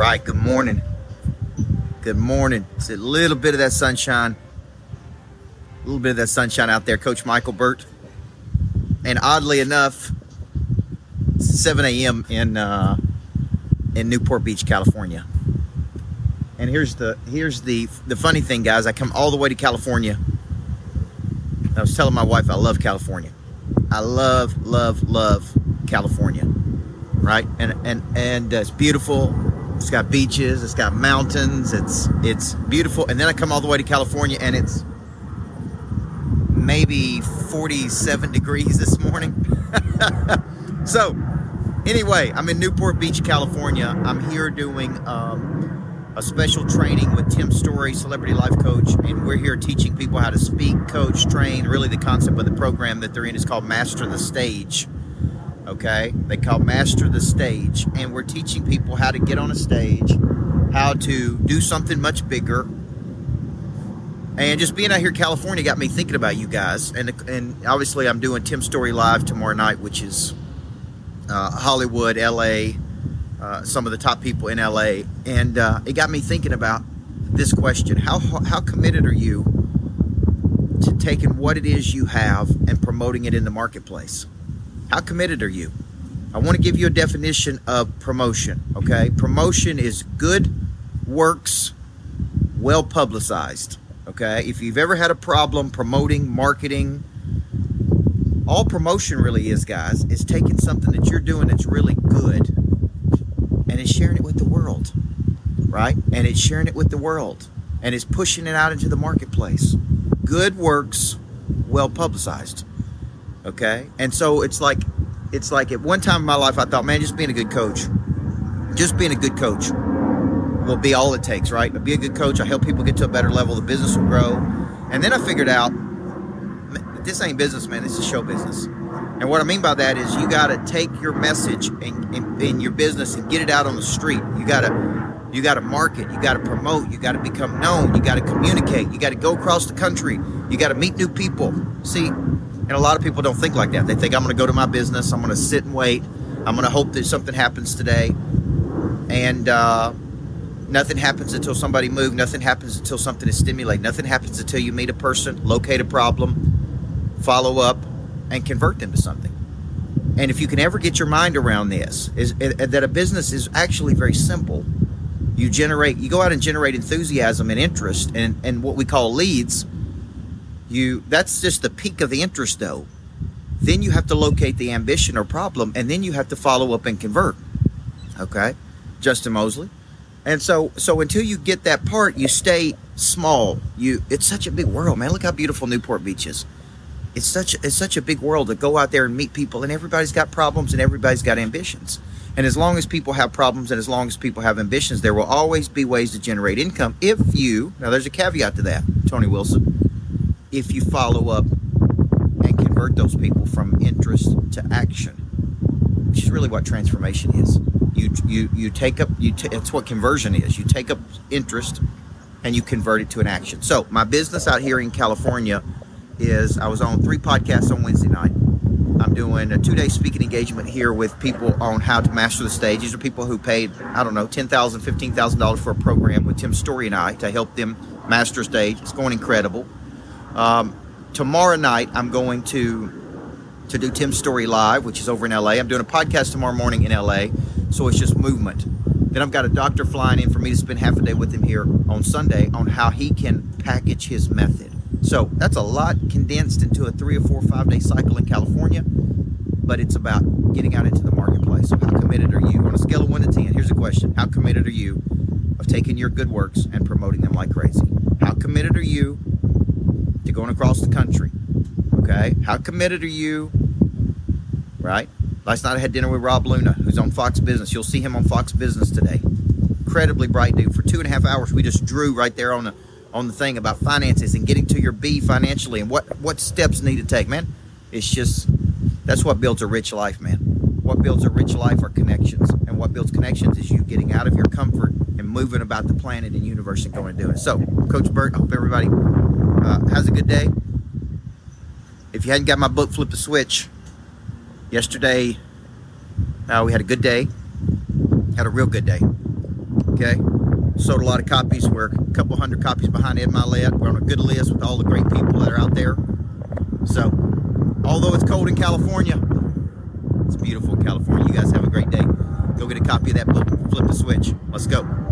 right, good morning. Good morning. It's a little bit of that sunshine. A little bit of that sunshine out there, Coach Michael Burt. And oddly enough, 7 a.m. in uh, in Newport Beach, California. And here's the here's the the funny thing, guys. I come all the way to California. I was telling my wife I love California. I love, love, love California. Right? And and and uh, it's beautiful it's got beaches, it's got mountains, it's it's beautiful. And then I come all the way to California and it's maybe 47 degrees this morning. so, anyway, I'm in Newport Beach, California. I'm here doing um, a special training with Tim Storey, Celebrity Life Coach, and we're here teaching people how to speak, coach, train. Really, the concept of the program that they're in is called Master the Stage okay? They call Master the Stage. And we're teaching people how to get on a stage, how to do something much bigger. And just being out here in California got me thinking about you guys. And, and obviously, I'm doing Tim Storey Live tomorrow night, which is uh, Hollywood, LA, uh, some of the top people in LA. And uh, it got me thinking about this question How, how committed are you to taking what it is you have and promoting it in the marketplace? How committed are you? I want to give you a definition of promotion, okay? Promotion is good works well publicized, okay? If you've ever had a problem promoting, marketing, all promotion really is, guys, is taking something that you're doing that's really good and it's sharing it with the world, right? And it's sharing it with the world and it's pushing it out into the marketplace. Good works well publicized. Okay. And so it's like, it's like at one time in my life, I thought, man, just being a good coach, just being a good coach will be all it takes, right? But be a good coach. I help people get to a better level. The business will grow. And then I figured out this ain't business, man. This is show business. And what I mean by that is you got to take your message in, in, in, your business and get it out on the street. You got to you got to market. You got to promote. You got to become known. You got to communicate. You got to go across the country. You got to meet new people. See, and a lot of people don't think like that. They think I'm going to go to my business, I'm going to sit and wait, I'm going to hope that something happens today. And uh, nothing happens until somebody moves, nothing happens until something is stimulated, nothing happens until you meet a person, locate a problem, follow up, and convert them to something. And if you can ever get your mind around this, is, is that a business is actually very simple. You generate, you go out and generate enthusiasm and interest and, and what we call leads you that's just the peak of the interest though. Then you have to locate the ambition or problem and then you have to follow up and convert. Okay? Justin mosley. And so so until you get that part you stay small. You it's such a big world man. Look how beautiful newport beach is. It's such it's such a big world to go out there and meet people and everybody's got problems and everybody's got ambitions. And as long as people have problems and as long as people have ambitions there will always be ways to generate income if you now there's a caveat to that tony wilson if you follow up and convert those people from interest to action, which is really what transformation is. You you you take up you t- it's what conversion is. You take up interest and you convert it to an action. So my business out here in California is I was on three podcasts on Wednesday night. I'm doing a two-day speaking engagement here with people on how to master the stage. These are people who paid, I don't know, $10,000, $15,000 for a program with Tim Storey and I to help them master stage. It's going incredible. Um, tomorrow night, I'm going to to do Tim's Storey Live, which is over in LA. I'm doing a podcast tomorrow morning in LA, so it's just movement. Then I've got a doctor flying in for me to spend half a day with him here on Sunday on how he can package his method. So that's a lot condensed into a three or four, or five day cycle in California, but it's about getting out into the marketplace. So, how committed are you? On a scale of one to 10, here's a question How committed are you of taking your good works and promoting them like crazy? How committed are you to going across the country. Okay, how committed are you? Right. Last night I had dinner with Rob Luna, who's on Fox Business. You'll see him on Fox Business today. Incredibly bright dude. For two and a half hours, we just drew right there on the on the thing about finances and getting to your B financially and what what steps need to take. Man, it's just that's what builds a rich life, man. What builds a rich life are connections, and what builds connections is you getting out of your comfort and moving about the planet and universe and going and doing it. So, Coach Burt, I hope everybody uh, has a good day. If you hadn't got my book, Flip the Switch, yesterday uh, we had a good day. Had a real good day. Okay, sold a lot of copies. We're a couple hundred copies behind Ed Mylett. We're on a good list with all the great people that are out there. So, although it's cold in California, it's beautiful in California. You guys have a great day. Go get a copy of that book. Flip the switch. Let's go.